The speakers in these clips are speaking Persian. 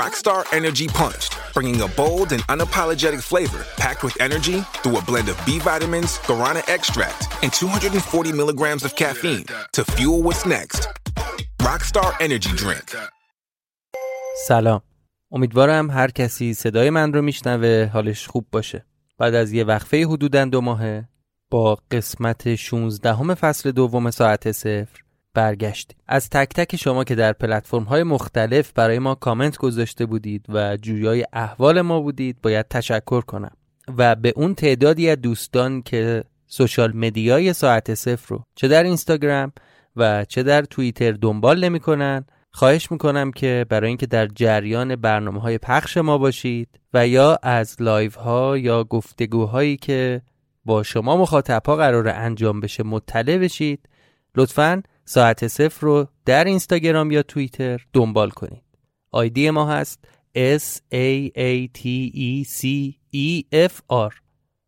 Rockstar Energy Punched, bringing a bold and unapologetic flavor packed with energy through a blend of B vitamins, guarana extract, and 240 milligrams of caffeine to fuel what's next. Rockstar Energy Drink. سلام امیدوارم هر کسی صدای من رو میشنوه حالش خوب باشه بعد از یه وقفه حدوداً دو ماهه با قسمت 16 همه فصل دوم ساعت صفر برگشتیم. از تک تک شما که در پلتفرم های مختلف برای ما کامنت گذاشته بودید و جویای احوال ما بودید باید تشکر کنم. و به اون تعدادی از دوستان که سوشال مدیای ساعت صفر رو چه در اینستاگرام و چه در توییتر دنبال نمی‌کنن خواهش می‌کنم که برای اینکه در جریان برنامه های پخش ما باشید و یا از live ها یا گفتگوهایی که با شما مخاطب ها قرار انجام بشه مطلع بشید لطفاً ساعت صفر رو در اینستاگرام یا توییتر دنبال کنید. آیدی ما هست S A A T E C E F R.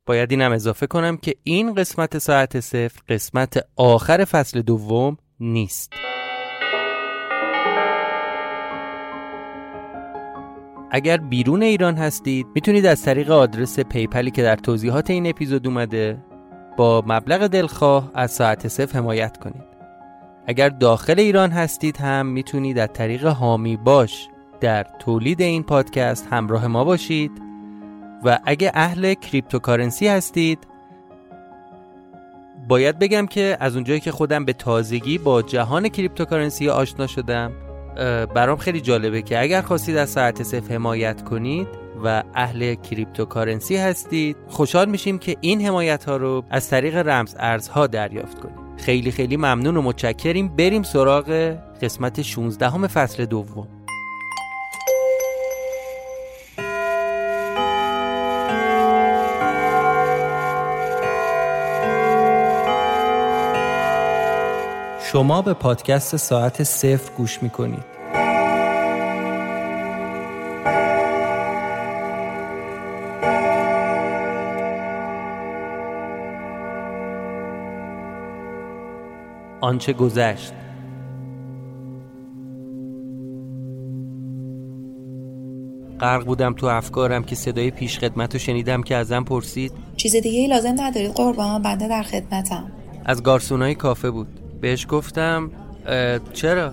باید اینم اضافه کنم که این قسمت ساعت صفر قسمت آخر فصل دوم نیست. اگر بیرون ایران هستید می‌تونید از طریق آدرس PayPal ی که در توضیحات این اپیزود اومده با مبلغ دلخواه از ساعت صفر حمایت کنید. اگر داخل ایران هستید هم می‌تونید از طریق حامی باش در تولید این پادکست همراه ما باشید و اگه اهل cryptocurrency هستید باید بگم که از اونجایی که خودم به تازگی با جهان cryptocurrency آشنا شدم برام خیلی جالبه که اگر خواستید از ساعت صفر حمایت کنید و اهل کریپتوکارنسی هستید خوشحال میشیم که این حمایت ها رو از طریق رمز ارزها دریافت کنید. خیلی خیلی ممنون و متشکریم. بریم سراغ قسمت 16 همه فصل دوم. شما به پادکست ساعت صفر گوش می‌کنید. آنچه گذشت. غرق بودم تو افکارم که صدای پیش خدمت رو شنیدم که ازم پرسید. چیز دیگه ای لازم ندارید قربان بنده در خدمتم. از گارسونای کافه بود. بهش گفتم چرا؟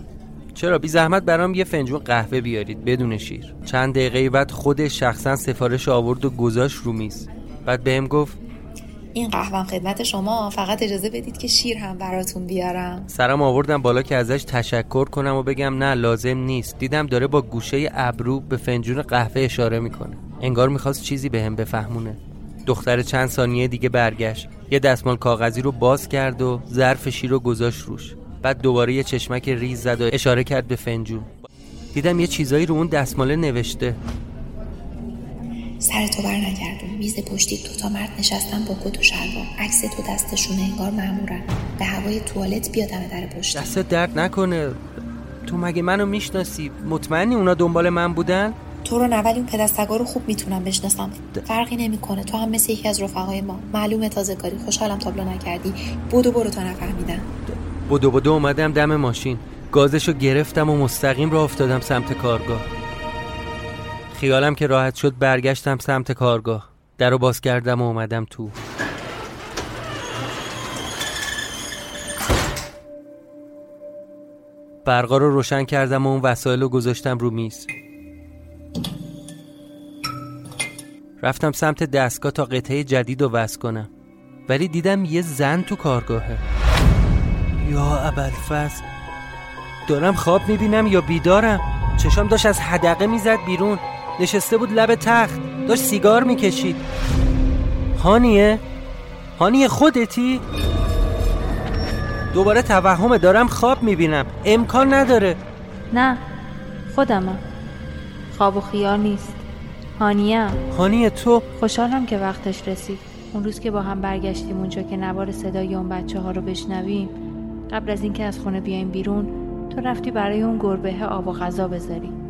چرا؟ بی زحمت برام یه فنجون قهوه بیارید بدون شیر. چند دقیقه بعد خودش شخصا سفارش آورد و گذاشت رو میز. بعد بهم گفت این قهوه خدمت شما. فقط اجازه بدید که شیر هم براتون بیارم. سرم آوردم بالا که ازش تشکر کنم و بگم نه لازم نیست. دیدم داره با گوشه ابرو به فنجون قهوه اشاره می‌کنه. انگار می‌خواست چیزی به هم بفهمونه. دختر چند ثانیه دیگه برگشت. یه دستمال کاغذی رو باز کرد و ظرف شیر رو گذاشت روش. بعد دوباره یه چشمک ریز زد و اشاره کرد به فنجون. دیدم یه چیزایی رو اون دستماله نوشته. سر تو بر نگردون میز پشتی دوتا مرد نشستن با کت و شلوار. عکس تو دستشونه انگار مامورن به هوای توالت بیا دم در پشت. دست درد نکنه. تو مگه منو می‌شناسی؟ مطمئنی اونا دنبال من بودن؟ تو رو نه ولی اون پدستگا رو خوب می‌تونم بشناسم. فرقی نمی‌کنه. تو هم مثل یکی از رفقای ما. معلومه تازه کاری. خوشحالم تابلو نکردی. بودو برو تا نفهمیدن. بدو بدو اومدم دم ماشین. گازشو گرفتم و مستقیم را افتادم سمت کارگاه. خیالم که راحت شد برگشتم سمت کارگاه. در رو باز کردم و اومدم تو. برقا رو روشن کردم و اون وسایل رو گذاشتم رو میز. رفتم سمت دستگاه تا قطعه جدید رو وصل کنم. ولی دیدم یه زن تو کارگاهه. یا ابرفست دارم خواب می‌بینم یا بیدارم. چشام داشت از حدقه می‌زد بیرون. نشسته بود لب تخت. داشت سیگار می‌کشید. هانیه؟ هانیه خودتی؟ دوباره توهمه دارم خواب می‌بینم. امکان نداره. نه خودمم. خواب و خیال نیست. هانیه هانیه تو؟ خوشحالم که وقتش رسید. اون روز که با هم برگشتیم اونجا که نوار صدای اون بچه ها رو بشنویم قبل از اینکه از خونه بیایم بیرون تو رفتی برای اون گربه آب و غذا بذاری.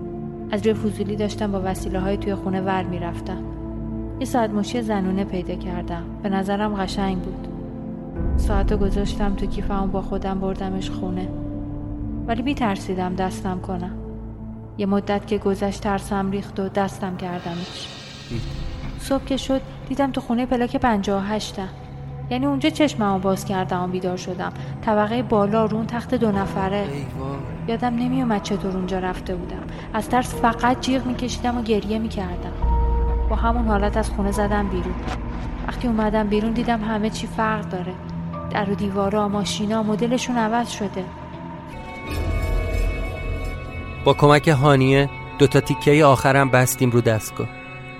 از روی فضولی داشتم با وسیله های توی خونه ور می‌رفتم. یه ساعت مشی زنونه پیدا کردم. به نظرم قشنگ بود. ساعت رو گذاشتم تو کیفم با خودم بردمش خونه. ولی بی ترسیدم دستم کنم. یه مدت که گذشت ترسم ریخت و دستم کردمش. صبح که شد دیدم تو خونه پلاک پنجاه هشتم. یعنی اونجا چشممو باز کردم و بیدار شدم. طبقه بالا رو اون تخت دو نفره. یادم نمیومد چطور اونجا رفته بودم. از ترس فقط جیغ میکشیدم و گریه می‌کردم. با همون حالت از خونه زدم بیرون. وقتی اومدم بیرون دیدم همه چی فرق داره. در و دیوارا ماشینا مدلشون عوض شده. با کمک هانیه دوتا تیکه آخرم بستیم رو دستگاه.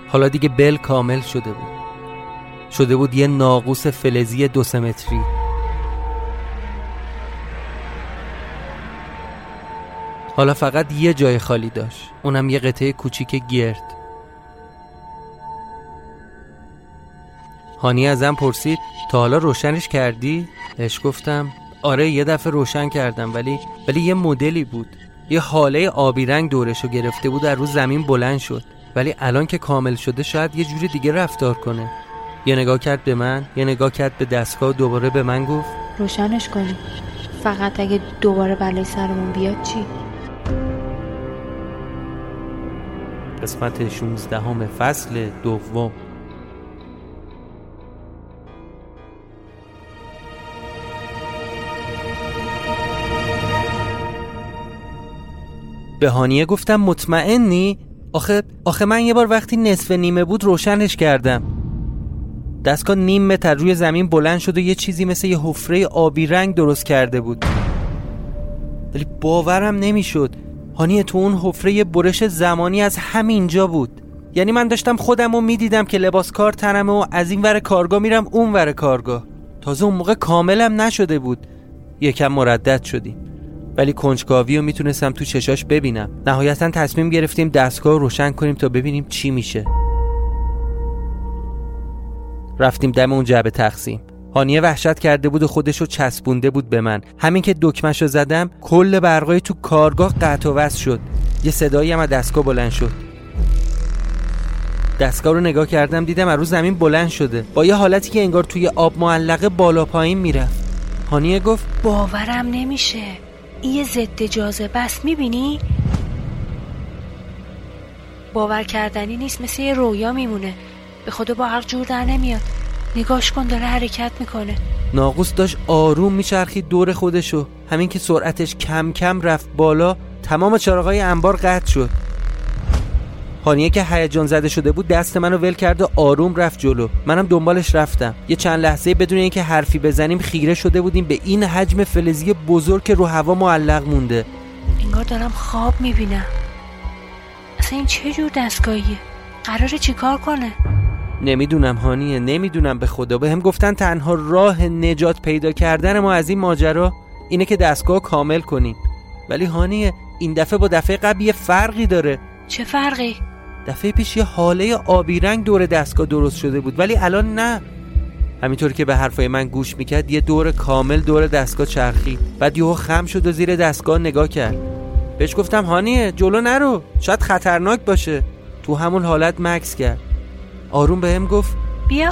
حالا دیگه بل کامل شده بود. شده بود یه ناقوس فلزی دو سمتری حالا فقط یه جای خالی داشت. اونم یه قطعه کوچیک گرد. هانی ازم پرسید تا حالا روشنش کردی؟ بهش گفتم آره یه دفعه روشن کردم ولی ولی یه مدلی بود. یه حاله آبی رنگ دورشو گرفته بود در روز زمین بلند شد. ولی الان که کامل شده شاید یه جوری دیگه رفتار کنه. یه نگاه کرد به من یه نگاه کرد به دستگاه و دوباره به من گفت روشنش کنی. فقط اگه دوباره بلای سرمون بیاد چی؟ قسمت 16 همه فصل دوم. به هانیه گفتم مطمئنی؟ آخه آخه من یه بار وقتی نصف نیمه بود روشنش کردم. دستگاه نیم متر روی زمین بلند شد و یه چیزی مثل یه حفره آبی رنگ درست کرده بود. ولی باورم نمی‌شد. هانیه تو اون حفره برش زمانی از همینجا بود. یعنی من داشتم خودم رو می‌دیدم که لباس کار تنمه و از این ور کارگاه میرم اون ور کارگاه. تازه اون موقع کاملم نشده بود. یکم مردد شدیم. ولی کنجکاوی رو می‌تونستم تو چشاش ببینم. نهایتا تصمیم گرفتیم دستگاه رو روشن کنیم تا ببینیم چی میشه. رفتیم دم اون جعبه تقسیم. هانیه وحشت کرده بود و خودشو چسبونده بود به من. همین که دکمشو زدم کل برقای تو کارگاه قطع و شد. یه صدایی هم از دستگاه بلند شد. دستگاه رو نگاه کردم دیدم از رو زمین بلند شده. با یه حالتی که انگار توی آب معلقه بالا پایین می‌رفت. هانیه گفت باورم نمیشه. این یه ضد جاذبه است می‌بینی؟ باور کردنی نیست مثل یه رویا میمونه. به خدا با عقل جور در نمیاد. نگاش کن داره حرکت می‌کنه. ناقوس داشت آروم میچرخید دور خودشو. همین که سرعتش کم کم رفت بالا تمام چراغای انبار قطع شد. هانیه که هیجان زده شده بود دست منو ول کرد و آروم رفت جلو. منم دنبالش رفتم. یه چند لحظه بدون اینکه حرفی بزنیم خیره شده بودیم به این حجم فلزی بزرگ که رو هوا معلق مونده. انگار دارم خواب می‌بینم. اصلا این چه جور دستگاهیه؟ قراره چیکار کنه؟ نمی‌دونم هانیه نمی‌دونم به خدا. به هم گفتن تنها راه نجات پیدا کردن ما از این ماجرا اینه که دستگاه کامل کنیم. ولی هانیه این دفعه با دفعه قبل یه فرقی داره. چه فرقی؟ دفعه پیش یه حاله آبی رنگ دور دستگاه درست شده بود ولی الان نه. همینطور که به حرفای من گوش می‌کرد یه دور کامل دور دستگاه چرخید. بعد یهو خم شد و زیر دستگاه نگاه کرد. بهش گفتم هانیه جلو نرو. شاید خطرناک باشه. تو همون حالت مکس کرد. آروم به هم گفت بیا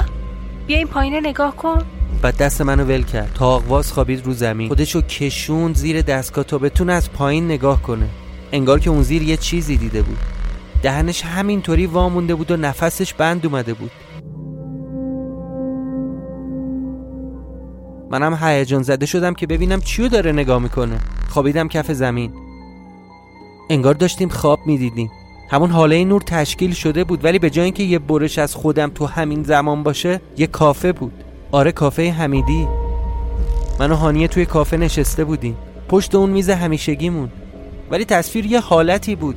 بیا این پایینه نگاه کن. بعد دست منو ول کرد. تا آغواز خوابید رو زمین. خودشو کشون زیر دستگاه تا بتونه از پایین نگاه کنه. انگار که اون زیر یه چیزی دیده بود. دهنش همینطوری وامونده بود و نفسش بند اومده بود. منم هیجان زده شدم که ببینم چیو داره نگاه می‌کنه. خوابیدم کف زمین. انگار داشتیم خواب می‌دیدیم. همون حاله نور تشکیل شده بود ولی به جای اینکه یه برش از خودم تو همین زمان باشه یه کافه بود. آره کافه حمیدی. من و هانیه توی کافه نشسته بودیم. پشت اون میز همیشگیمون. ولی تصویر یه حالتی بود.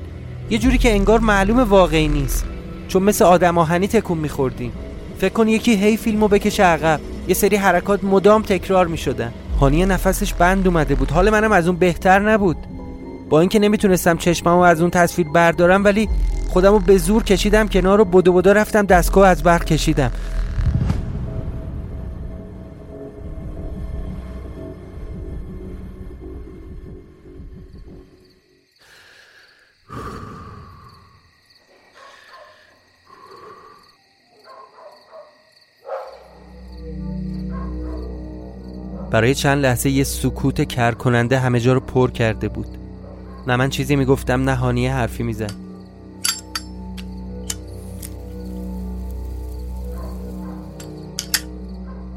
یه جوری که انگار معلوم واقعی نیست. چون مثل آدم آهنی تکون میخوردیم. فکر کن یکی هی فیلمو بکشه عقب. یه سری حرکات مدام تکرار می‌شدن. هانیه نفسش بند اومده بود. حال منم از اون بهتر نبود. با اینکه نمی‌تونستم چشممو از اون تصویر بردارم ولی خودمو به زور کشیدم کنار رو بدو بدو رفتم دستگاه از برق کشیدم. برای چند لحظه یه سکوت کر کننده همه جا رو پر کرده بود. نه من چیزی می‌گفتم نه هانیه حرفی می‌زد.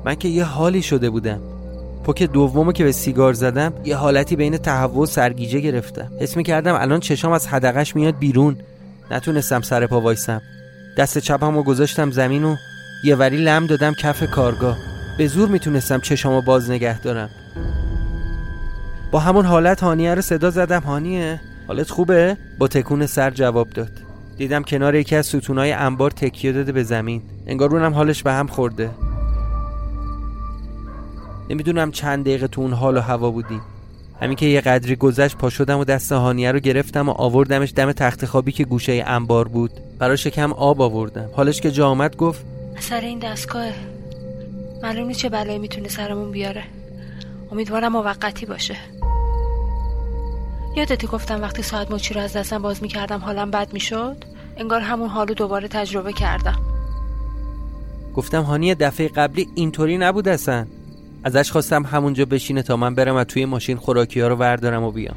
من که یه حالی شده بودم. پوک دومو که به سیگار زدم یه حالتی بین تهوع و سرگیجه گرفتم. حس می‌کردم الان چشام از حدقش میاد بیرون. نتونستم سر پا وایسم. دست چپم رو گذاشتم زمین و یه وری لم دادم کف کارگاه. به زور می‌تونستم چشامو باز نگه دارم. با همون حالت هانیه رو صدا زدم. هانیه حالت خوبه؟ با تکون سر جواب داد. دیدم کنار یکی از ستونای انبار تکیه داده به زمین. انگار اونم حالش به هم خورده. نمی‌دونم چند دقیقه تو اون حال و هوا بودیم. همین که یه قدری گذشت پا شدم و دست هانیه رو گرفتم و آوردمش دم تخت خوابی که گوشه انبار بود. براش کم آب آوردم. حالش که جا آمد گفت سر این دستگاه معلوم نیست چه بلایی می‌تونه سرمون بیاره. امیدوارم موقتی باشه. یادتی گفتم وقتی ساعت مچی رو از دستم باز می‌کردم حالم بد می‌شد؟ انگار همون حالو دوباره تجربه کردم. گفتم هانی دفعه قبلی اینطوری نبود اصلا. ازش خواستم همونجا بشینه تا من برم و توی ماشین خوراکی ها رو وردارم و بیام.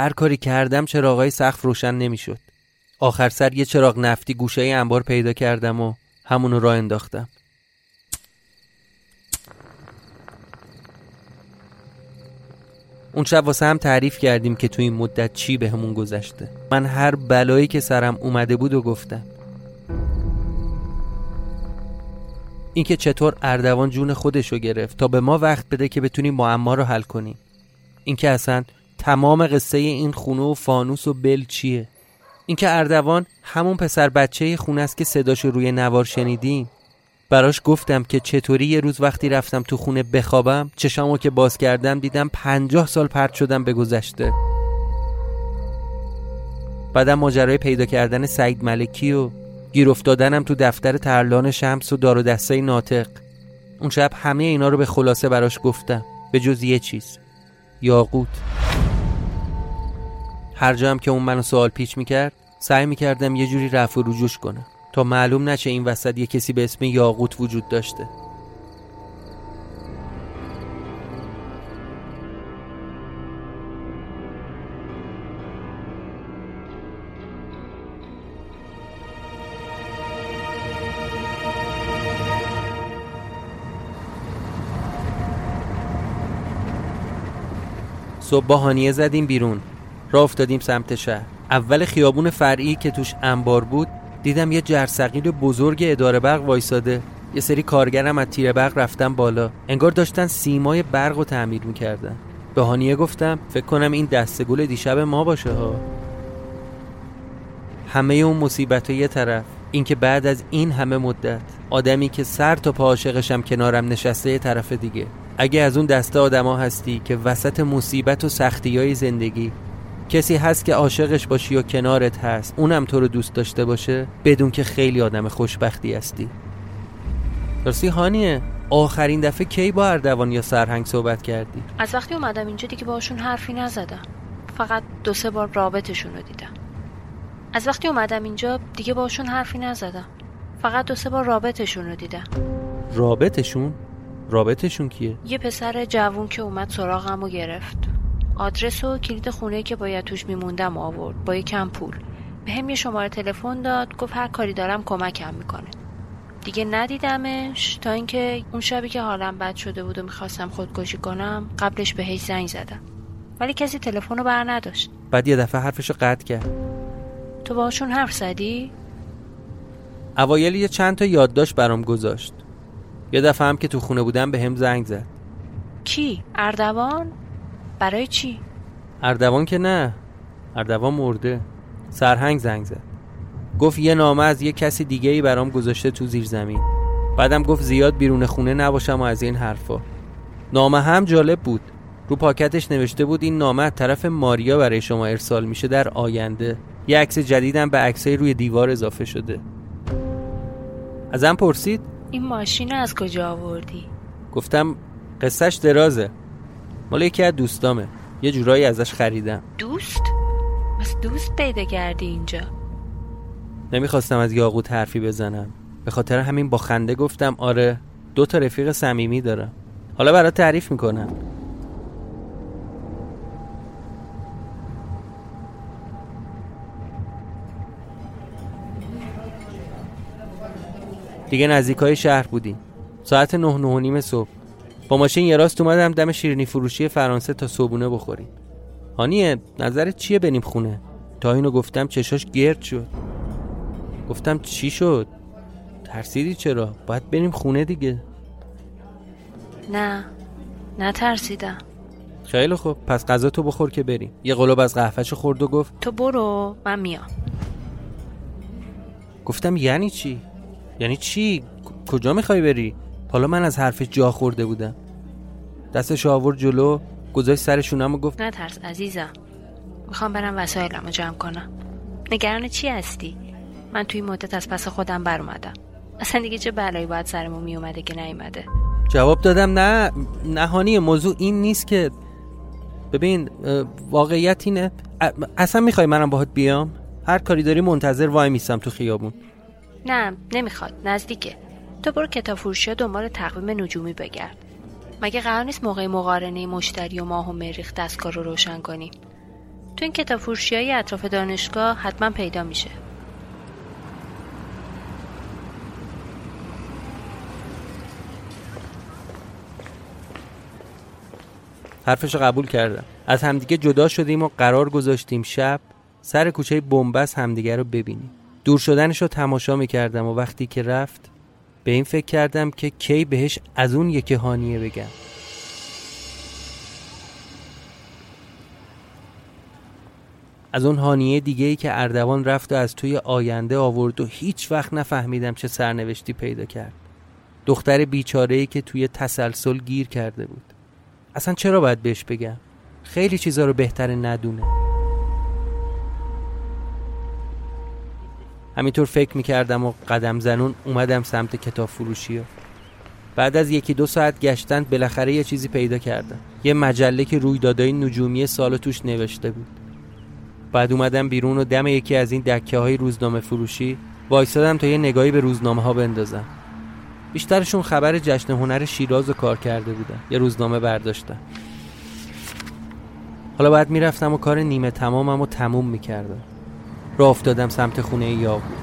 هر کاری کردم چراغای سقف روشن نمی‌شد. آخر سر یه چراغ نفتی گوشه انبار پیدا کردم و همونو راه انداختم. اون شب واسه هم تعریف کردیم که تو این مدت چی به همون گذشته من هر بلایی که سرم اومده بود و گفتم اینکه چطور اردوان جون خودشو گرفت تا به ما وقت بده که بتونیم معما رو حل کنیم اینکه اصلا تمام قصه این خونه و فانوس و بل چیه؟ اینکه اردوان همون پسر بچه خونه است که صداشو روی نوار شنیدیم. براش گفتم که چطوری یه روز وقتی رفتم تو خونه بخوابم چشامو که باز کردم دیدم پنجاه سال پرت شدم به گذشته. بعدم ماجرای پیدا کردن سعید ملکی و گیر افتادنم تو دفتر ترلان شمس و دار و ناطق. اون شب همه اینا رو به خلاصه براش گفتم به جز یه چیز. یاقوت. هر جا هم که اون منو سوال پیچ می‌کرد سعی می‌کردم یه جوری رفع و رجوش کنم تا معلوم نشه این وسط یه کسی به اسم یاقوت وجود داشته. صبح با هانیه زدیم بیرون. راه افتادیم سمت شهر. اول خیابون فرعی که توش انبار بود دیدم یه جرثقیل بزرگ اداره برق وایساده. یه سری کارگرم از تیر برق رفتن بالا. انگار داشتن سیمای برق رو تعمیر می‌کردن. به هانیه گفتم فکر کنم این دستگول دیشب ما باشه ها. همه اون مصیبت یه طرف. اینکه بعد از این همه مدت آدمی که سر تا پا عاشقشم کنارم نشسته یه طرف دیگه. اگه از اون دسته آدما هستی که وسط مصیبت و سختی های زندگی کسی هست که عاشقش باشی و کنارت هست اونم تو رو دوست داشته باشه بدون که خیلی آدم خوشبختی هستی. راستی هانیه؟ آخرین دفعه کی با اردوان یا سرهنگ صحبت کردی؟ از وقتی اومدم اینجا دیگه باشون حرفی نزدم. فقط دو سه بار رابطشون رو دیدم. از وقتی اومدم اینجا دیگه باشون حرفی نزدم. فقط دو سه بار رابطشون رو دیدم. رابطشون؟ رابطشون کیه؟ یه پسر جوون که اومد سراغم و گرفت. آدرس و کلید خونه که باید توش میموندم آورد. با یه کم پول. به هم یه شماره تلفن داد. گفت هر کاری دارم کمکم می‌کنه. دیگه ندیدمش. تا اینکه اون شبی که حالم بد شده بود و می‌خواستم خودکشی کنم قبلش بهش زنگ زدم. ولی کسی تلفن رو بر نداشت. بعد یه دفعه حرفشو قطع کرد. تو باشون حرف زدی؟ اوایل یه چند تا یادداشت برام گذاشت. یه دفعه هم که تو خونه بودم به هم زنگ زد. کی؟ اردوان؟ برای چی؟ اردوان که نه. اردوان مرده. سرهنگ زنگ زد. گفت یه نامه از یه کسی دیگه ای برام گذاشته تو زیر زمین. بعدم گفت زیاد بیرون خونه نباشم و از این حرفا. نامه هم جالب بود. رو پاکتش نوشته بود این نامه از طرف ماریا برای شما ارسال میشه در آینده. یه عکس جدیدم به عکسای روی دیوار اضافه شده. ازم پرسید؟ این ماشین از کجا آوردی؟ گفتم قصهش درازه. مال یکی از دوستامه. یه جورایی ازش خریدم. دوست؟ از دوست پیدا کردی اینجا؟ نمی‌خواستم از یاقوت حرفی بزنم. به خاطر همین با خنده گفتم آره دو تا رفیق صمیمی دارم. حالا برات تعریف می‌کنم. دیگه نزدیک های شهر بودیم. ساعت نه نه و نیم صبح. با ماشین یه راست اومدم دم شیرینی فروشی فرانسه تا صبونه بخوریم. هانیه نظرت چیه بریم خونه؟ تا اینو گفتم چشاش گرد شد. گفتم چی شد؟ ترسیدی چرا؟ باید بریم خونه دیگه. نه نه ترسیدم خیلی خوب پس غذا تو بخور که بریم. یه قلوب از قهفهشو خورد و گفت تو برو من میام. گفتم یعنی چی؟ یعنی چی؟ کجا می‌خوای بری؟ حالا من از حرفش جا خورده بودم. دستش آورد جلو گذاشت سر شونم و گفت نه ترس عزیزم. می‌خوام برم وسایلم رو جمع کنم. نگران چی هستی؟ من توی مدت از پس خودم بر اومدم اصلا دیگه چه بلایی باید سرمون میومده که نیومده؟ جواب دادم نه. نهانی موضوع این نیست که ببین واقعیت اینه. اصلا می‌خوای منم باهات بیام؟ هر کاری داری منتظر وای میسم تو خیابون. نه نمی‌خواد. نزدیکه. تو برو کتاب فروشی دنبال تقویم نجومی بگرد. مگه قرار نیست موقع مقارنه مشتری و ماه و مریخ دستگاه رو روشن کنیم تو این کتاب فروشی های اطراف دانشگاه حتما پیدا میشه. حرفش قبول کردم. از همدیگه جدا شدیم و قرار گذاشتیم شب سر کوچه بنبست همدیگه رو ببینیم. دور شدنش رو تماشا می‌کردم و وقتی که رفت به این فکر کردم که کی بهش از اون یکی هانیه بگم. از اون هانیه دیگه ای که اردوان رفت و از توی آینده آورد و هیچ وقت نفهمیدم چه سرنوشتی پیدا کرد. دختر بیچاره ای که توی تسلسل گیر کرده بود. اصلا چرا باید بهش بگم؟ خیلی چیزا رو بهتره ندونه. همینطور فکر می‌کردم و قدم زنون اومدم سمت کتاب فروشی ها. بعد از یکی دو ساعت گشتن بالاخره یه چیزی پیدا کردم. یه مجله که رویدادهای نجومی سال توش نوشته بود. بعد اومدم بیرون و دم یکی از این دکه های روزنامه فروشی وایستادم تا یه نگاهی به روزنامه ها بندازم. بیشترشون خبر جشن هنر شیراز رو کار کرده بودن. یه روزنامه برداشتم حالا باید می‌رفتم و کار نیمه تمامم و تموم می‌کردم. راه افتادم سمت خونه یا بود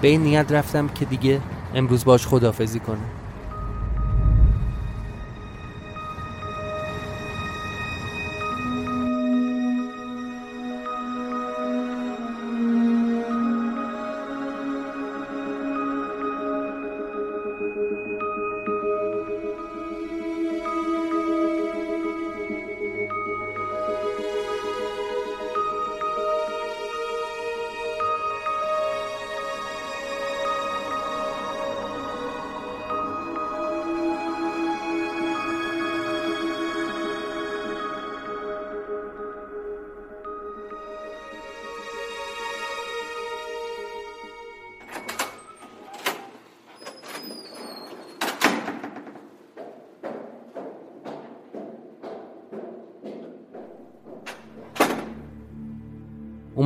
به این نیت رفتم که دیگه امروز باش خدافزی کنم.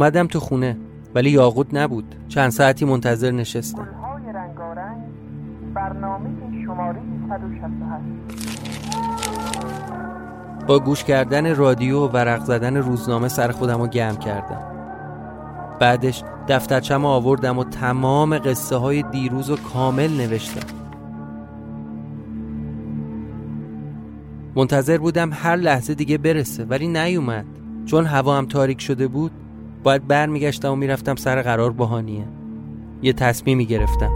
اومدم تو خونه ولی یاقوت نبود. چند ساعتی منتظر نشستم. برنامه شماره 168 با گوش کردن رادیو و ورق زدن روزنامه سر خودم رو گرم کردم. بعدش دفترچم آوردم و تمام قصه های دیروز و کامل نوشتم. منتظر بودم هر لحظه دیگه برسه ولی نیومد. چون هوا هم تاریک شده بود باید برمیگشتم و می‌رفتم سر قرار بهانیه. یه تصمیمی گرفتم.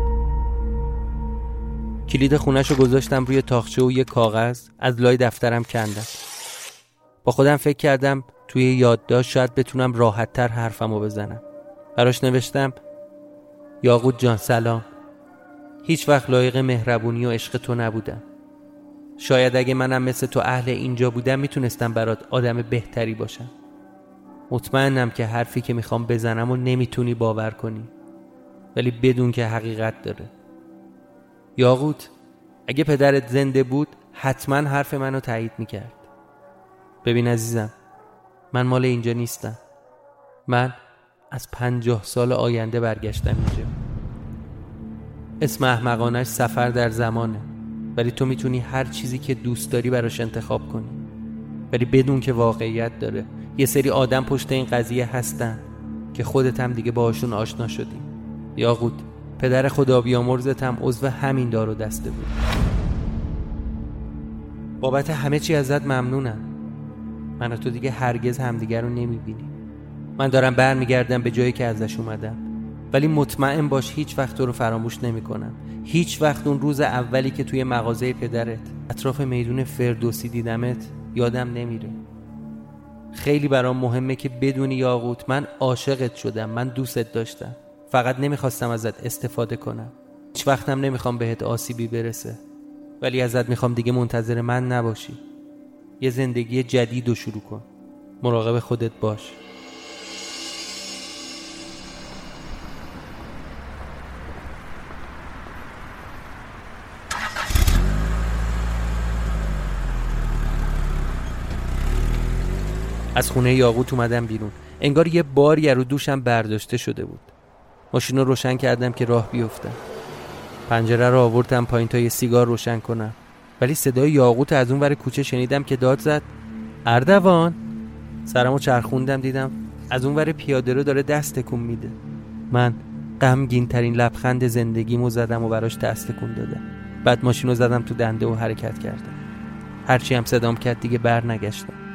کلید خونش رو گذاشتم روی تاخچه و یه کاغذ از لای دفترم کندم. با خودم فکر کردم توی یادداشت شاید بتونم راحتتر حرفمو بزنم. براش نوشتم یاقوت جان سلام. هیچ وقت لایق مهربونی و عشق تو نبودم. شاید اگه منم مثل تو اهل اینجا بودم می‌تونستم برات آدم بهتری باشم. مطمئنم که حرفی که می‌خوام بزنم و نمی‌تونی باور کنی. ولی بدون که حقیقت داره. یاقوت اگه پدرت زنده بود حتما حرف منو تایید می‌کرد. ببین عزیزم من مال اینجا نیستم. من از پنجاه سال آینده برگشتم اینجا. اسم احمقانش سفر در زمانه. ولی تو می‌تونی هر چیزی که دوست داری براش انتخاب کنی. ولی بدون که واقعیت داره. یه سری آدم پشت این قضیه هستن که خودت هم دیگه باهاشون آشنا شدی. یاقوت پدر خدا بیامرزت هم عضو همین دار و دسته بود. بابت همه چی ازت ممنونم. من و تو دیگه هرگز همدیگر رو نمی‌بینیم. من دارم برمیگردم به جایی که ازش اومدم. ولی مطمئن باش هیچ وقت تو رو فراموش نمی‌کنم. هیچ وقت اون روز اولی که توی مغازه پدرت اطراف میدون فردوسی دیدمت یادم نمیره. خیلی برام مهمه که بدونی یاقوت من عاشقت شدم من دوستت داشتم. فقط نمی‌خواستم ازت استفاده کنم. هیچ وقتم نمی‌خوام بهت آسیبی برسه. ولی ازت می‌خوام دیگه منتظر من نباشی. یه زندگی جدید رو شروع کن. مراقب خودت باش. از خونه یاقوت اومدم بیرون. انگار یه باری رو دوشم برداشته شده بود. ماشین رو روشن کردم که راه بیفتم. پنجره رو آوردم پایین تا یه سیگار روشن کنم. ولی صدای یاقوت از اون ور کوچه شنیدم که داد زد. اردوان! سرمو چرخوندم دیدم از اون ور پیاده رو داره دست تکون میده. من غمگین ترین لبخند زندگیمو زدم و براش دست تکون دادم. بعد ماشین رو زدم تو دنده و حرکت کردم. هرچی هم صدام کرد دیگه بر نگشتم.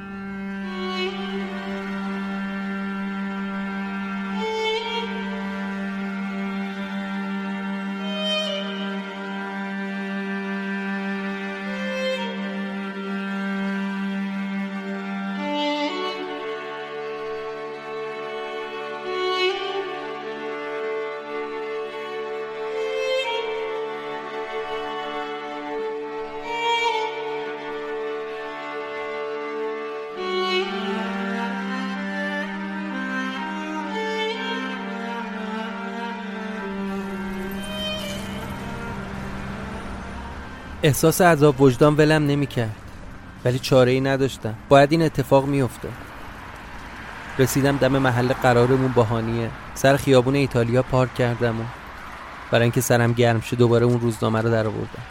احساس عذاب وجدان ولم نمی‌کرد. ولی چاره ای نداشتم. باید این اتفاق میافته رسیدم دم محل قرارمون باهانیه سر خیابون ایتالیا پارک کردم و برای اینکه سرم گرم شه دوباره اون روزنامه رو در آوردم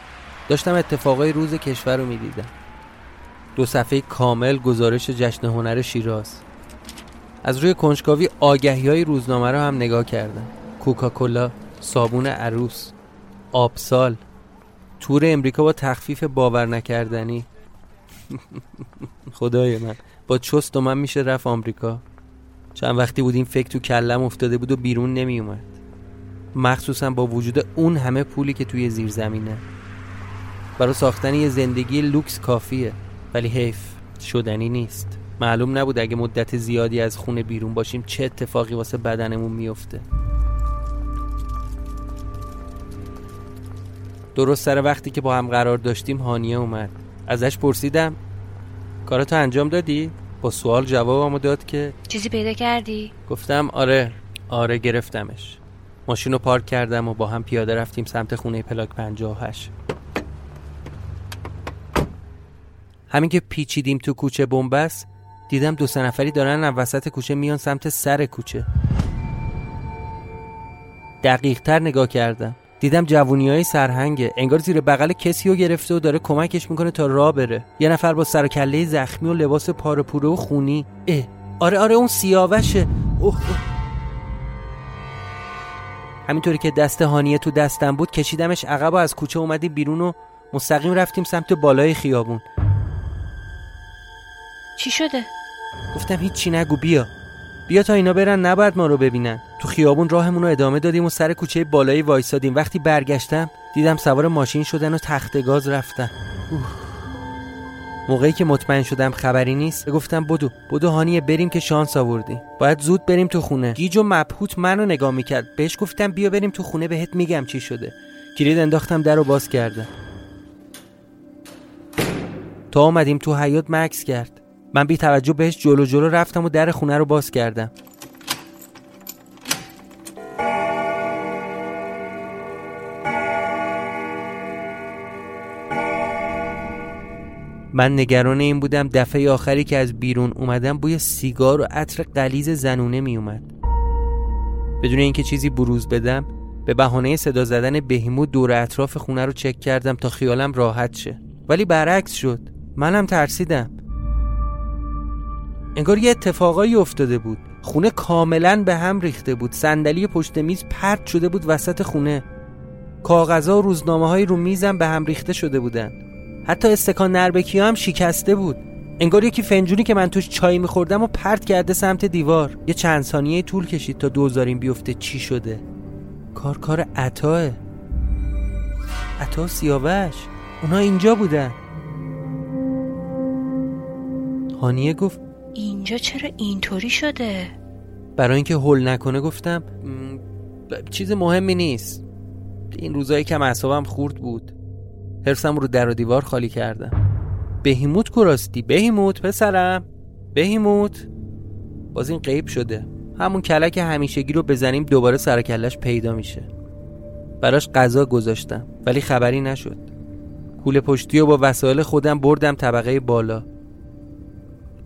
داشتم اتفاقای روز کشور رو می‌دیدم. دو صفحه کامل گزارش جشن هنر شیراز. از روی کنجکاوی آگهی های روزنامه رو هم نگاه کردم. کوکاکولا صابون عروس آبسال تور امریکا با تخفیف باور نکردنی. خدای من. با چست و من میشه رفت آمریکا. چند وقتی بود این فکر تو کلم افتاده بود و بیرون نمی اومد مخصوصا با وجود اون همه پولی که توی زیر زمینه برای ساختن یه زندگی لوکس کافیه ولی حیف شدنی نیست. معلوم نبود اگه مدت زیادی از خونه بیرون باشیم چه اتفاقی واسه بدنمون میفته. درست سر وقتی که با هم قرار داشتیم هانیه اومد. ازش پرسیدم کارتو انجام دادی؟ با سوال جوابمو داد که چیزی پیدا کردی؟ گفتم آره آره گرفتمش. ماشین رو پارک کردم و با هم پیاده رفتیم سمت خونه پلاک 58 همین که پیچیدیم تو کوچه بنبست دیدم دو سه نفری دارن از وسط کوچه میان سمت سر کوچه. دقیق تر نگاه کردم. دیدم جوونی های سرهنگه. انگار زیر بغل کسی رو گرفته و داره کمکش می‌کنه تا راه بره. یه نفر با سر کله زخمی و لباس پاره و خونی. اه. آره آره اون سیاوشه. اوه, اوه. همینطوری که دست هانیه تو دستم بود کشیدمش عقب و از کوچه اومدیم بیرون و مستقیم رفتیم سمت بالای خیابون. چی شده؟ گفتم هیچی نگو بیا. بیا تا اینا برن نباید ما رو ببینن. تو خیابون راهمون رو ادامه دادیم و سر کوچه بالایی وایسادیم. وقتی برگشتم دیدم سوار ماشین شدن و تخت گاز رفتن. موقعی که مطمئن شدم خبری نیست گفتم بدو بدو هانیه بریم که شانس آوردی. باید زود بریم تو خونه. گیج و مبهوت منو نگاه می‌کرد. بهش گفتم بیا بریم تو خونه بهت میگم چی شده. کلید انداختم در رو باز کردم. تا آمدیم تو حیات مکس کرد. من بی توجه بهش جلو جلو رفتم و در خونه رو باز کردم. من نگران این بودم دفعه آخری که از بیرون اومدم بوی سیگار و عطر قلیز زنونه می اومد. بدون اینکه چیزی بروز بدم به بهانه صدا زدن بهیمود دور اطراف خونه رو چک کردم تا خیالم راحت شه. ولی برعکس شد. منم ترسیدم. انگار یه اتفاقایی افتاده بود. خونه کاملا به هم ریخته بود. صندلی پشت میز پرت شده بود وسط خونه. کاغذها و روزنامه های رو میزم به هم ریخته شده بودن حتی استکان نربکی هم شکسته بود. انگار یکی فنجونی که من توش چای میخوردم و پرت کرده سمت دیوار. یه چند ثانیه طول کشید تا دوزاریم بیفته چی شده. کار کار عطاه. عطا سیاوش. اونا اینجا بودن. هانیه گفت اینجا چرا اینطوری شده؟ برای اینکه هول نکنه گفتم چیز مهمی نیست. این روزایی کم اعصابم خورد بود. حرسم رو در و دیوار خالی کردم. بهیموت کراستی بهیموت پسرم بهیموت. باز این قیب شده. همون کلک همیشگی رو بزنیم دوباره سرکلش پیدا میشه. براش غذا گذاشتم ولی خبری نشد. کوله پشتی و با وسایل خودم بردم طبقه بالا.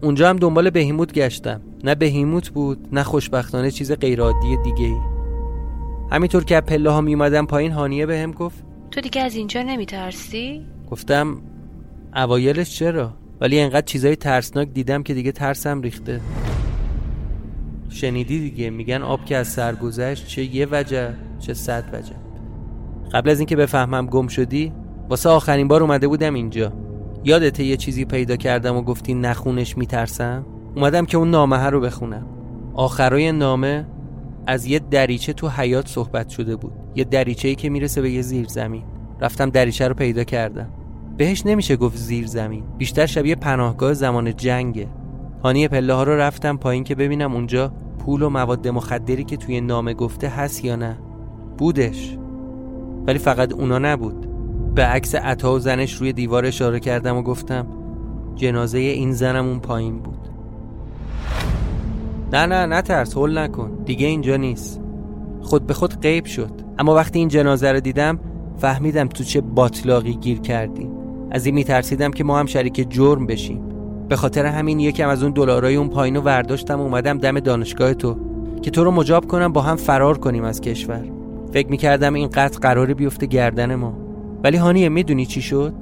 اونجا هم دنبال بهیموت گشتم. نه بهیموت بود نه خوشبختانه چیز غیرعادی دیگه ای همینطور که پله ها میومدم پایین هانیه بهم به گفت تو دیگه از اینجا نمیترسی؟ گفتم اوایلش چرا؟ ولی انقدر چیزای ترسناک دیدم که دیگه ترسم ریخته. شنیدی دیگه میگن آب که از سر گذشت چه یه وجه چه صد وجه قبل از اینکه بفهمم گم شدی واسه آخرین بار اومده بودم اینجا. یادته یه چیزی پیدا کردم و گفتی نخونش میترسم؟ اومدم که اون نامه رو بخونم. آخرای نامه از یه دریچه تو حیات صحبت شده بود. یه دریچه ای که می‌رسه به یه زیر زمین. رفتم دریچه رو پیدا کردم. بهش نمیشه گفت زیر زمین. بیشتر شبیه پناهگاه زمان جنگه هانی پله ها رو رفتم پایین که ببینم اونجا پول و مواد مخدری که توی نامه گفته هست یا نه. بودش. ولی فقط اونا نبود. به عکس عطا و زنش روی دیوار اشاره کردم و گفتم جنازه این زنم اون پایین بود. نه نه نه ترس هول نکن. دیگه اینجا نیست. خود به خود غیب شد. اما وقتی این جنازه رو دیدم فهمیدم تو چه باطلاقی گیر کردیم از این میترسیدم که ما هم شریک جرم بشیم. به خاطر همین یکم از اون دلارای اون پایین رو ورداشتم اومدم دم دانشگاه تو. که تو رو مجاب کنم با هم فرار کنیم از کشور. فکر می‌کردم این قتل قراری بیفته گردن ما. ولی هانیه می‌دونی چی شد؟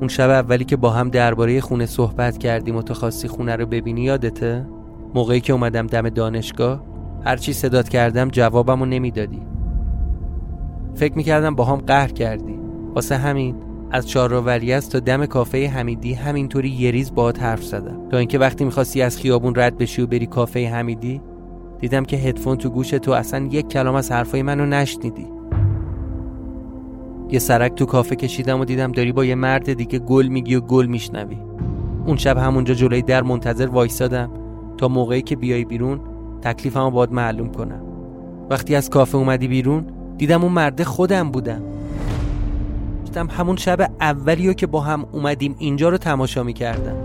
اون شب اولی که با هم درباره خونه صحبت کردیم و تو خواستی خونه رو ببینی یادته؟ موقعی که اومدم دم دانشگاه هرچی صدات کردم جوابمو نمی‌دادی. فکر می‌کردم با هم قهر کردی. واسه همین از چهارراوریز تا دم کافه حمیدی همینطوری یه ریز باهات حرف زدم. تا اینکه وقتی می‌خواستی از خیابون رد بشی و بری کافه حمیدی دیدم که هدفون تو گوش تو اصلا یک کلام از حرفای منو نشنیدی. یه سرک تو کافه کشیدم و دیدم داری با یه مرد دیگه گل میگی و گل میشنوی. اون شب همونجا جلوی در منتظر وایسادم. تا موقعی که بیای بیرون تکلیفمو باید معلوم کنم. وقتی از کافه اومدی بیرون دیدم اون مرده خودم بودم. دیدم همون شب اولیو که با هم اومدیم اینجا رو تماشا می‌کردم.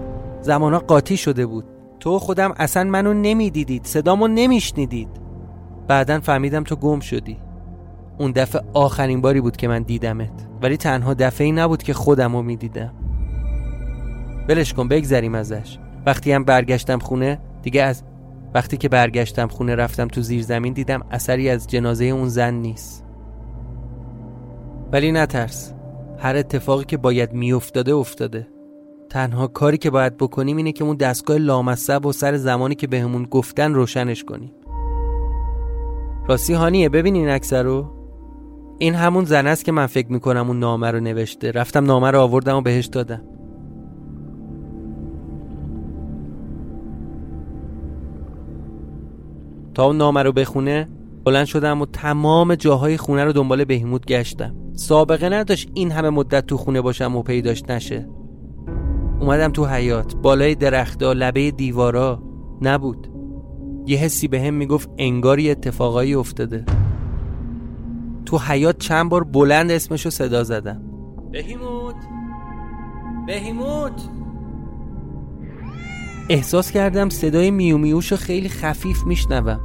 زمانا قاطی شده بود. تو خودم اصلا منو نمی‌دیدید صدامو نمیشنیدید. بعدا فهمیدم تو گم شدی. اون دفعه آخرین باری بود که من دیدمت. ولی تنها دفعه ای نبود که خودم رو می‌دیدم. بلش کن بگذریم ازش. وقتی هم برگشتم خونه دیگه از وقتی که برگشتم خونه رفتم تو زیر زمین دیدم اثری از جنازه اون زن نیست. ولی نترس. هر اتفاقی که باید میافتاده افتاده. تنها کاری که باید بکنیم اینه که اون دستگاه لامصب و سر زمانی که بهمون گفتن روشنش کنیم. راستی هانیه ببین این اکثر رو. این همون زن است که من فکر می‌کنم اون نامه رو نوشته. رفتم نامه رو آوردم و بهش دادم. تا اون نامه رو بخونه بلند شدم و تمام جاهای خونه رو دنبال بهیموت گشتم. سابقه نداشت این همه مدت تو خونه باشم و پیداش نشه. اومدم تو حیات بالای درختا لبه دیوارا. نبود. یه حسی به هم می‌گفت انگاری اتفاقایی افتاده. تو حیات چند بار بلند اسمشو صدا زدم. بهیموت بهیموت احساس کردم صدای میو میوشو خیلی خفیف میشنوم.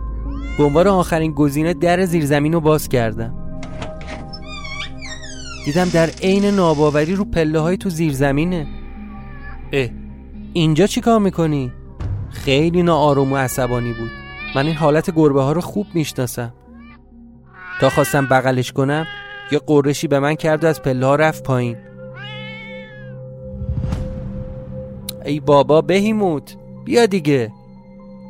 به عنوان آخرین گزینه در زیرزمین رو باز کردم. دیدم در عین ناباوری رو پله های تو زیرزمینه. اه اینجا چی کار می‌کنی؟ خیلی ناآروم و عصبانی بود. من این حالت گربه ها رو خوب می‌شناسم. تا خواستم بغلش کنم یه قرشی به من کرد و از پله ها رفت پایین. ای بابا بهیموت بیا دیگه.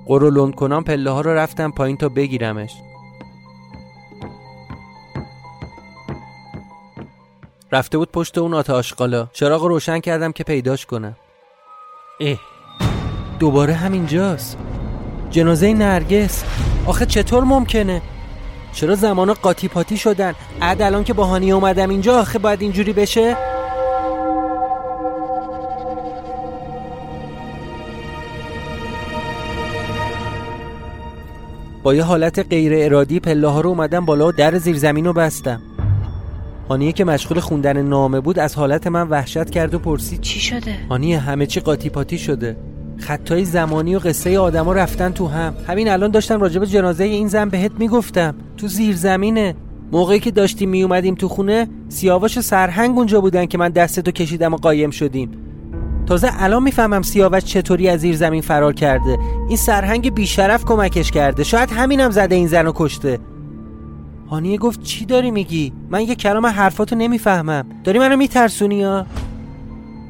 قرولون کنم پله ها رو رفتم پایین تا بگیرمش. رفته بود پشت اون آتاشقالا چراغ روشن کردم که پیداش کنم. اه. دوباره همینجاست. جنازه نرگس. آخه چطور ممکنه؟ چرا زمان قاطی پاتی شدن؟ عد الان که با هانی اومدم اینجا آخه باید اینجوری بشه؟ با یه حالت غیر ارادی پله ها رو اومدم بالا و در زیرزمین رو بستم. هانیه که مشغول خوندن نامه بود از حالت من وحشت کرد و پرسید چی شده؟ هانیه همه چی قاطی پاتی شده. خطای زمانی و قصه آدما رفتن تو هم. همین الان داشتم راجب جنازه این زن بهت می‌گفتم. تو زیر زمینه. موقعی که داشتیم می اومدیم تو خونه سیاوش و سرهنگ اونجا بودن که من دستتو کشیدم و قایم شدیم. تازه الان می‌فهمم سیاوش چطوری از زیر زمین فرار کرده. این سرهنگ بیشرف کمکش کرده. شاید همینم زده این زن کشته. هانیه گفت چی داری میگی؟ من یه کلام حرفاتو نمی‌فهمم. داری منو میترسونی یا؟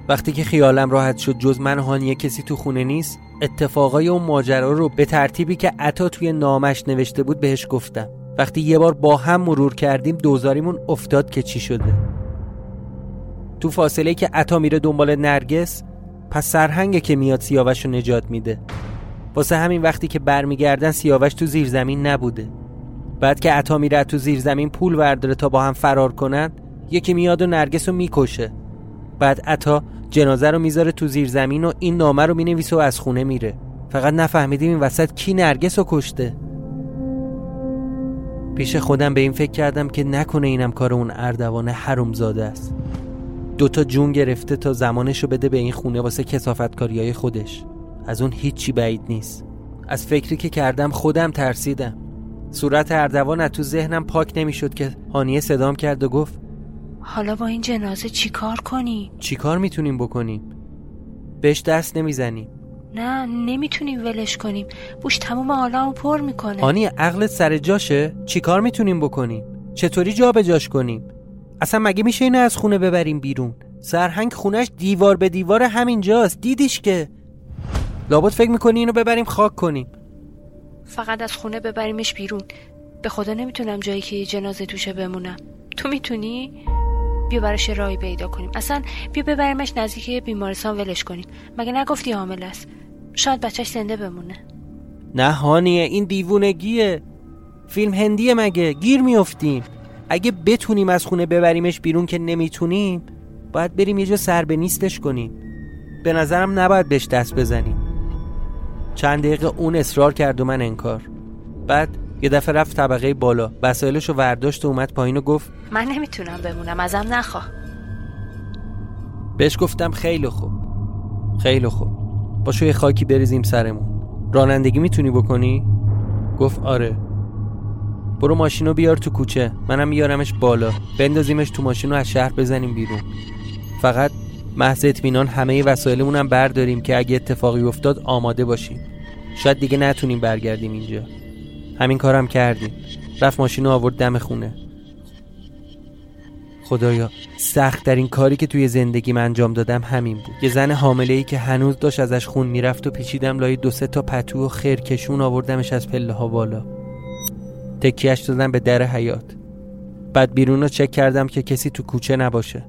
وقتی که خیالم راحت شد جز من هانیه کسی تو خونه نیست اتفاقای اون ماجرا رو به ترتیبی که عطا توی نامش نوشته بود بهش گفتم. وقتی یه بار با هم مرور کردیم دوزاریمون افتاد که چی شده. تو فاصله که عطا میره دنبال نرگس پس سرهنگه که میاد سیاوش رو نجات میده. واسه همین وقتی که برمیگردن سیاوش تو زیر زمین نبوده. بعد که عطا میره تو زیر زمین پول ورداره تا با هم فرار کنن یکی میاد و نرگس رو می‌کشه. بعد عطا جنازه رو می‌ذاره تو زیر زمین و این نامه رو می‌نویسه و از خونه میره. فقط نفهمیدیم این وسط کی نرگس رو کشته. پیش خودم به این فکر کردم که نکنه اینم کار اون اردوان حرومزاده است. دوتا جون گرفته تا زمانش رو بده به این خونه واسه کسافتکاری های خودش. از اون هیچی بعید نیست. از فکری که کردم خودم ترسیدم. صورت اردوان از تو ذهنم پاک نمی‌شد که هانیه صدام کرد و گفت حالا با این جنازه چیکار کنی؟ چیکار می‌تونیم بکنیم؟ بهش دست نمی‌زنیم. نه نمی‌تونیم ولش کنیم. بوش تموم حالا پر می‌کنه. آنی عقلت سر جاشه؟ چیکار می‌تونیم بکنیم؟ چطوری جا به جاش کنیم؟ اصلا مگه میشه اینو از خونه ببریم بیرون؟ سرهنگ خونش دیوار به دیوار همینجاست دیدیش که؟ لابد فکر می‌کنی اینو ببریم خاک کنیم؟ فقط از خونه ببریمش بیرون. به خدا نمی‌تونم جایی که جنازه توشه بمونم. تو می‌تونی؟ بیا براش راهی پیدا کنیم. اصلا بیا ببریمش نزدیک بیمارستان ولش کنیم. مگه نگفتی حامل است؟ شاید بچهش زنده بمونه. نه هانیه این دیوونگیه. فیلم هندیه مگه؟ گیر میافتیم. اگه بتونیم از خونه ببریمش بیرون که نمی‌تونیم باید بریم یه جا سر به نیستش کنیم. به نظرم نباید بهش دست بزنیم. چند دقیقه اون اصرار کرد و من انکار. بعد یه دفعه رفت طبقه بالا. وسایلشو ورداشت و اومد پایین و گفت من نمی‌تونم بمونم ازم نخواه بهش گفتم خیلی خوب. خیلی خوب. باشو یه خاکی بریزیم سرمون. رانندگی می‌تونی بکنی؟ گفت آره. برو ماشینو بیار تو کوچه. منم میارمش بالا. بندازیمش تو ماشین رو از شهر بزنیم بیرون. فقط محض اطمینان همه وسایلمون هم برداریم که اگه اتفاقی افتاد آماده باشیم. شاید دیگه نتونیم برگردیم اینجا. همین کارم کردیم. رفت ماشین رو آورد دم خونه. خدایا سخت در این کاری که توی زندگیم انجام دادم همین بود. یه زن حامله ای که هنوز داشت ازش خون می‌رفت و پیچیدم لای دو سه تا پتو و خرکشون آوردمش از پله ها بالا. تکیهش دادم به در حیات بعد بیرون رو چک کردم که کسی تو کوچه نباشه.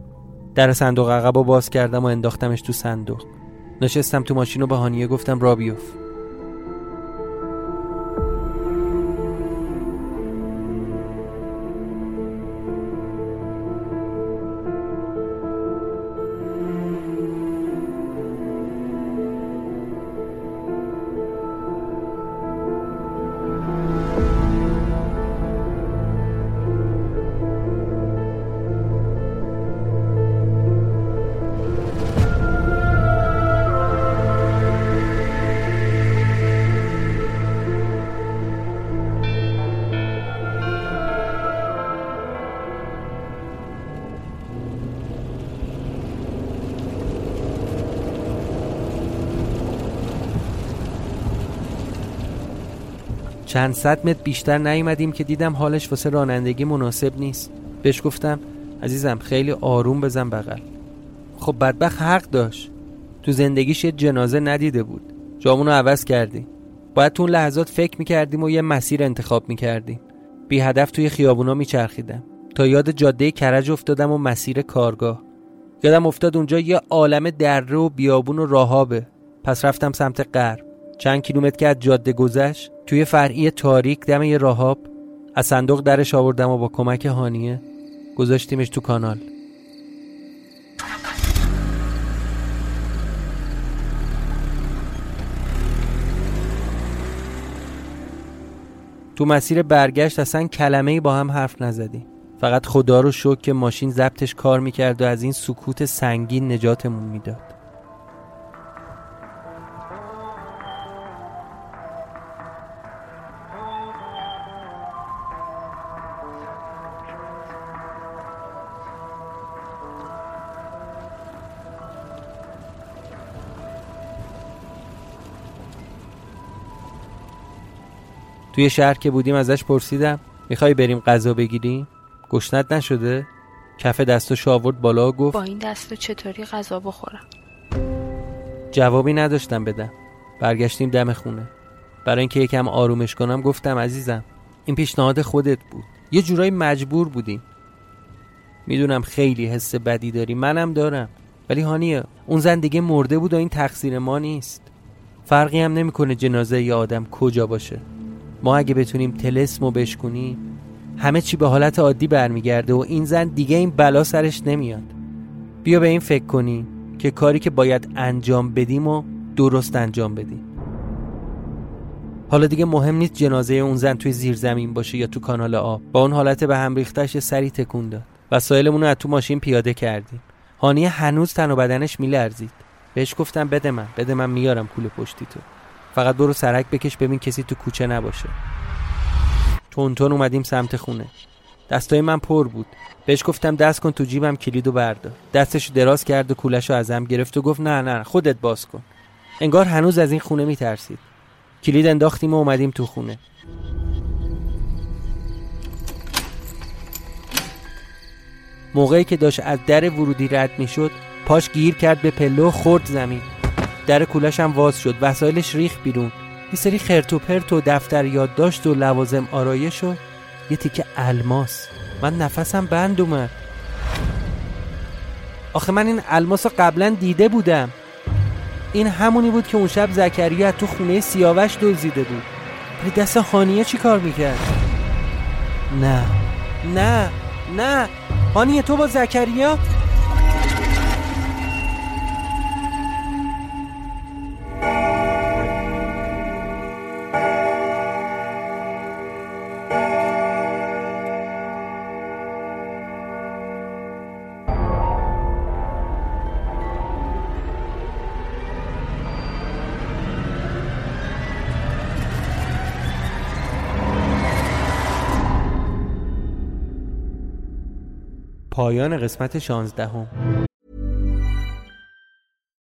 در صندوق عقب رو باز کردم و انداختمش تو صندوق. نشستم تو ماشین و به هانیه گفتم را بیفت. چند صد متر بیشتر نیومدیم که دیدم حالش واسه رانندگی مناسب نیست. بهش گفتم عزیزم خیلی آروم بزن بغل. خب بدبخ حق داشت. تو زندگیش یه جنازه ندیده بود. جامونو عوض کردیم. باید تو اون لحظات فکر می‌کردیم و یه مسیر انتخاب می‌کردیم. بی هدف توی خیابونا میچرخیدم. تا یاد جاده کرج افتادم و مسیر کارگاه. یادم افتاد اونجا یه عالم دره و بیابون و راهابه. پس رفتم سمت غرب. چند کیلومتر که از جاده گذشت توی فرعی تاریک دم یه راهاب از صندوق درش آوردم و با کمک هانیه گذاشتیمش تو کانال. تو مسیر برگشت اصلا کلمه با هم حرف نزدیم. فقط خدا رو شکر که ماشین ضبطش کار می‌کرد و از این سکوت سنگین نجاتمون می‌داد. توی شهر که بودیم ازش پرسیدم می‌خوای بریم غذا بگیریم؟ گشنت نشده؟ کف دستو آورد بالا و گفت با این دستو چطوری غذا بخورم؟ جوابی نداشتم بدم. برگشتیم دم خونه. برای اینکه یکم آرومش کنم گفتم عزیزم این پیشنهاد خودت بود. یه جورایی مجبور بودیم. می‌دونم خیلی حس بدی داری منم دارم. ولی هانیه اون زن دیگه مرده بود و این تقصیر ما نیست. فرقی هم نمی‌کنه جنازه یه آدم کجا باشه. ما اگه بتونیم تلسم و بشکنیم همه چی به حالت عادی برمیگرده و این زن دیگه این بلا سرش نمیاد. بیا به این فکر کنیم که کاری که باید انجام بدیم و درست انجام بدیم. حالا دیگه مهم نیست جنازه اون زن توی زیر زمین باشه یا تو کانال آب. با اون حالت به هم ریختش سری تکون داد. وسایلمون رو از تو ماشین پیاده کردیم. هانیه هنوز تن و بدنش میلرزید. بهش گفتم بده من بده من میارم کول پشتی تو فقط برو سرک بکش ببین کسی تو کوچه نباشه. تون اومدیم سمت خونه. دستای من پر بود. بهش گفتم دست کن تو جیبم کلیدو بردار. دستش دراز کرد و کولشو ازم گرفت و گفت نه نه خودت باز کن. انگار هنوز از این خونه میترسید. کلید انداختیم و اومدیم تو خونه. موقعی که داشت از در ورودی رد می‌شد پاش گیر کرد به پله و خورد زمین. در کولش هم واز شد. وسایلش ریخ بیرون. یه سری خرت و پرت و دفتر یادداشت و لوازم آرایش و یه تیکه الماس. من نفسم بند اومد. آخه من این الماس رو قبلا دیده بودم. این همونی بود که اون شب زکریا تو خونه سیاوش دزدیده بود. ولی دست خانیه چی کار می‌کرد؟ نه. نه. نه. هانیه تو با زکریا؟ پایان قسمت 16 هم.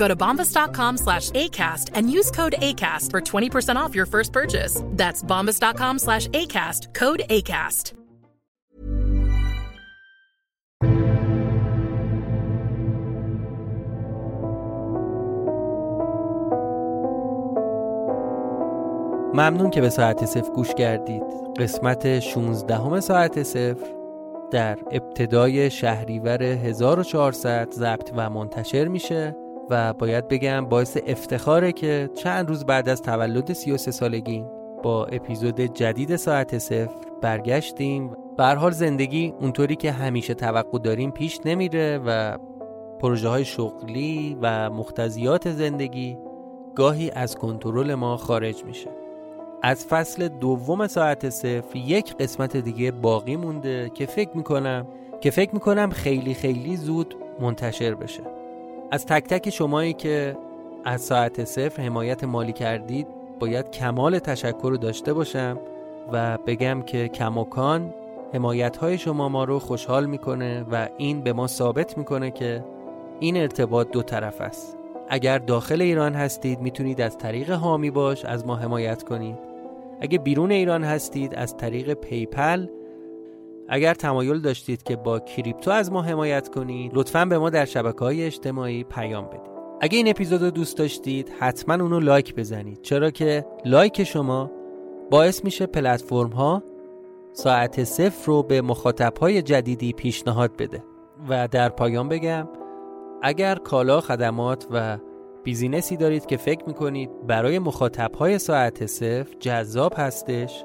Go to bombas.com slash ACAST and use code ACAST for 20% off your first purchase. That's bombas.com slash ACAST, code ACAST. ممنون که به ساعت صفر گوش کردید قسمت 16 همه ساعت صفر در ابتدای شهریور 1400 ضبط و منتشر میشه و باید بگم باعث افتخاره که چند روز بعد از تولد 33 سالگیم با اپیزود جدید ساعت صفر برگشتیم. به حال زندگی اونطوری که همیشه توقع داریم پیش نمیره و پروژه های شغلی و مختزیات زندگی گاهی از کنترل ما خارج میشه. از فصل دوم ساعت صفر یک قسمت دیگه باقی مونده که فکر می‌کنم که فکر می‌کنم خیلی خیلی زود منتشر بشه. از تک تک شمایی که از ساعت صفر حمایت مالی کردید باید کمال تشکر رو داشته باشم و بگم که کماکان حمایت های شما ما رو خوشحال می‌کنه و این به ما ثابت می‌کنه که این ارتباط دو طرفه است. اگر داخل ایران هستید می‌تونید از طریق حامی باش از ما حمایت کنید. اگه بیرون ایران هستید از طریق PayPal اگر تمایل داشتید که با crypto از ما حمایت کنید لطفا به ما در شبکه های اجتماعی پیام بدید. اگه این اپیزود رو دوست داشتید حتما اونو لایک بزنید. چرا که لایک شما باعث میشه پلتفرم ها ساعت صفر رو به مخاطب های جدیدی پیشنهاد بده. و در پایان بگم اگر کالا خدمات و بیزینسی دارید که فکر می‌کنید برای مخاطبهای ساعت صفر جذاب هستش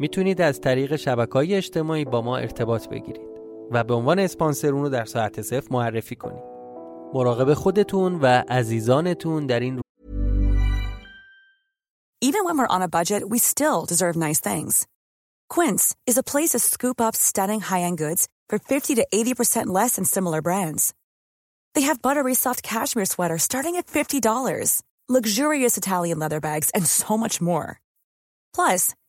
می‌تونید از طریق شبکه اجتماعی با ما ارتباط بگیرید و به عنوان اسپانسر اون رو در ساعت صفر معرفی کنید مراقب خودتون و عزیزانتون در این Even when we're on a budget, we still deserve nice things. Quince is a place to scoop up stunning high-end goods for 50 to 80% less than similar brands. They have buttery soft cashmere sweaters starting at $50, luxurious Italian leather bags, and so much more. Plus,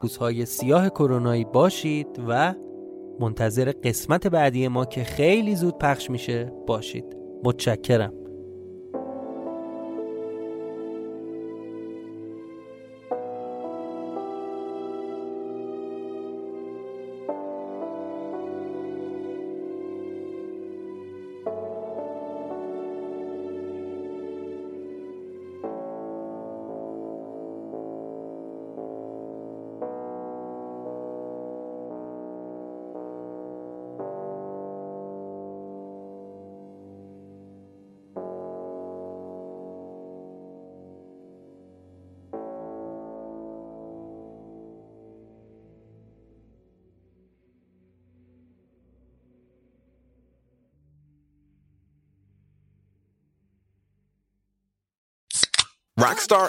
روزهای سیاه کرونایی باشید و منتظر قسمت بعدی ما که خیلی زود پخش میشه باشید. متشکرم.